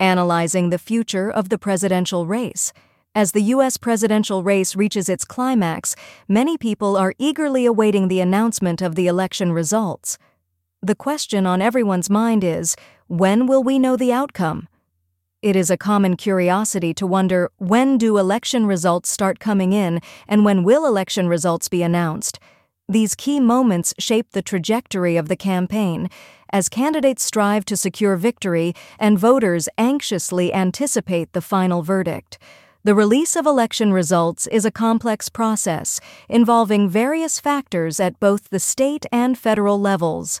analyzing the future of the presidential race. As the U.S. presidential race reaches its climax, many people are eagerly awaiting the announcement of the election results. The question on everyone's mind is when will we know the outcome? It is a common curiosity to wonder when do election results start coming in and when will election results be announced? These key moments shape the trajectory of the campaign as candidates strive to secure victory and voters anxiously anticipate the final verdict. The release of election results is a complex process involving various factors at both the state and federal levels.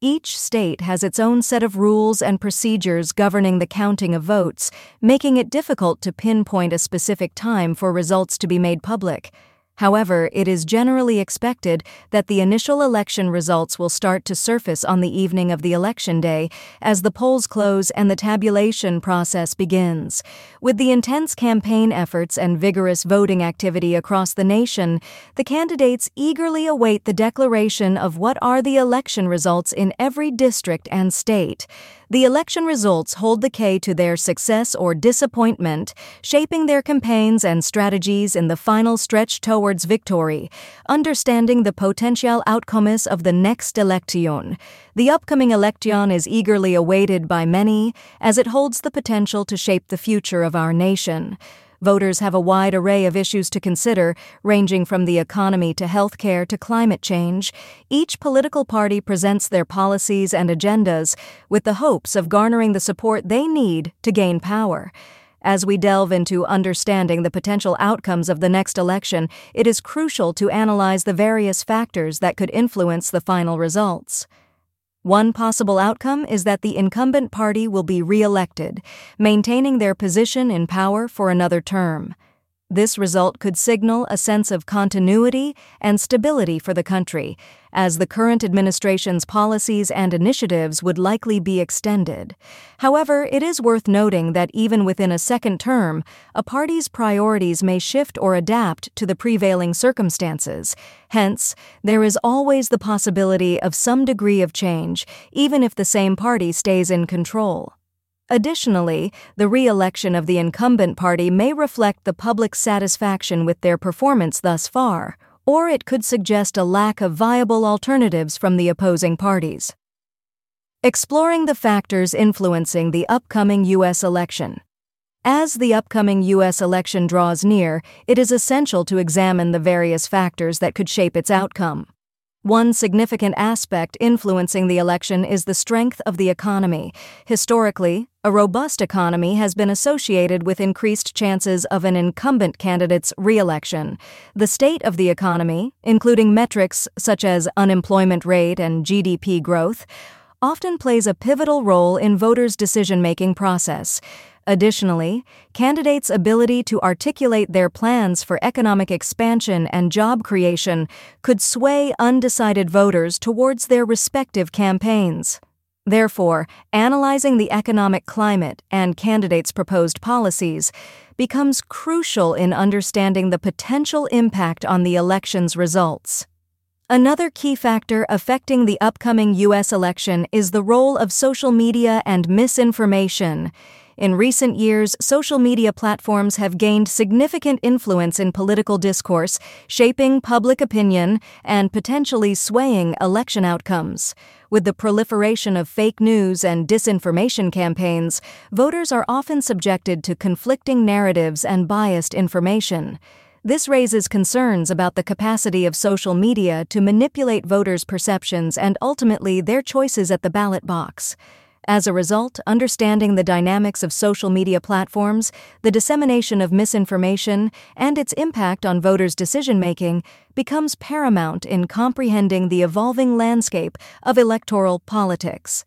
Each state has its own set of rules and procedures governing the counting of votes, making it difficult to pinpoint a specific time for results to be made public. However, it is generally expected that the initial election results will start to surface on the evening of the election day as the polls close and the tabulation process begins. With the intense campaign efforts and vigorous voting activity across the nation, the candidates eagerly await the declaration of what are the election results in every district and state. The election results hold the key to their success or disappointment, shaping their campaigns and strategies in the final stretch towards victory, understanding the potential outcomes of the next election. The upcoming election is eagerly awaited by many, as it holds the potential to shape the future of our nation. Voters have a wide array of issues to consider, ranging from the economy to healthcare to climate change. Each political party presents their policies and agendas with the hopes of garnering the support they need to gain power. As we delve into understanding the potential outcomes of the next election, it is crucial to analyze the various factors that could influence the final results. One possible outcome is that the incumbent party will be re-elected, maintaining their position in power for another term. This result could signal a sense of continuity and stability for the country, as the current administration's policies and initiatives would likely be extended. However, it is worth noting that even within a second term, a party's priorities may shift or adapt to the prevailing circumstances. Hence, there is always the possibility of some degree of change, even if the same party stays in control. Additionally, the re election of the incumbent party may reflect the public's satisfaction with their performance thus far, or it could suggest a lack of viable alternatives from the opposing parties. Exploring the factors influencing the upcoming U.S. election. As the upcoming U.S. election draws near, it is essential to examine the various factors that could shape its outcome. One significant aspect influencing the election is the strength of the economy. Historically, a robust economy has been associated with increased chances of an incumbent candidate's reelection. The state of the economy, including metrics such as unemployment rate and GDP growth, often plays a pivotal role in voters' decision making process. Additionally, candidates' ability to articulate their plans for economic expansion and job creation could sway undecided voters towards their respective campaigns. Therefore, analyzing the economic climate and candidates' proposed policies becomes crucial in understanding the potential impact on the election's results. Another key factor affecting the upcoming U.S. election is the role of social media and misinformation. In recent years, social media platforms have gained significant influence in political discourse, shaping public opinion and potentially swaying election outcomes. With the proliferation of fake news and disinformation campaigns, voters are often subjected to conflicting narratives and biased information. This raises concerns about the capacity of social media to manipulate voters' perceptions and ultimately their choices at the ballot box. As a result, understanding the dynamics of social media platforms, the dissemination of misinformation, and its impact on voters' decision making becomes paramount in comprehending the evolving landscape of electoral politics.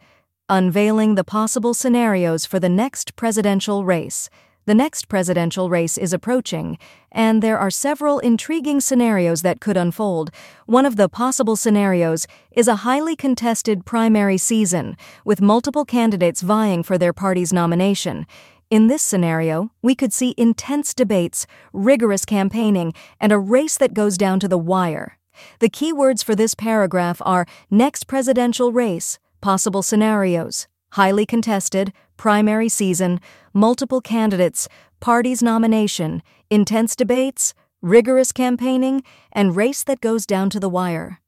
Unveiling the possible scenarios for the next presidential race. The next presidential race is approaching, and there are several intriguing scenarios that could unfold. One of the possible scenarios is a highly contested primary season, with multiple candidates vying for their party's nomination. In this scenario, we could see intense debates, rigorous campaigning, and a race that goes down to the wire. The key words for this paragraph are next presidential race, possible scenarios, highly contested, primary season, multiple candidates, parties nomination, intense debates, rigorous campaigning, and race that goes down to the wire.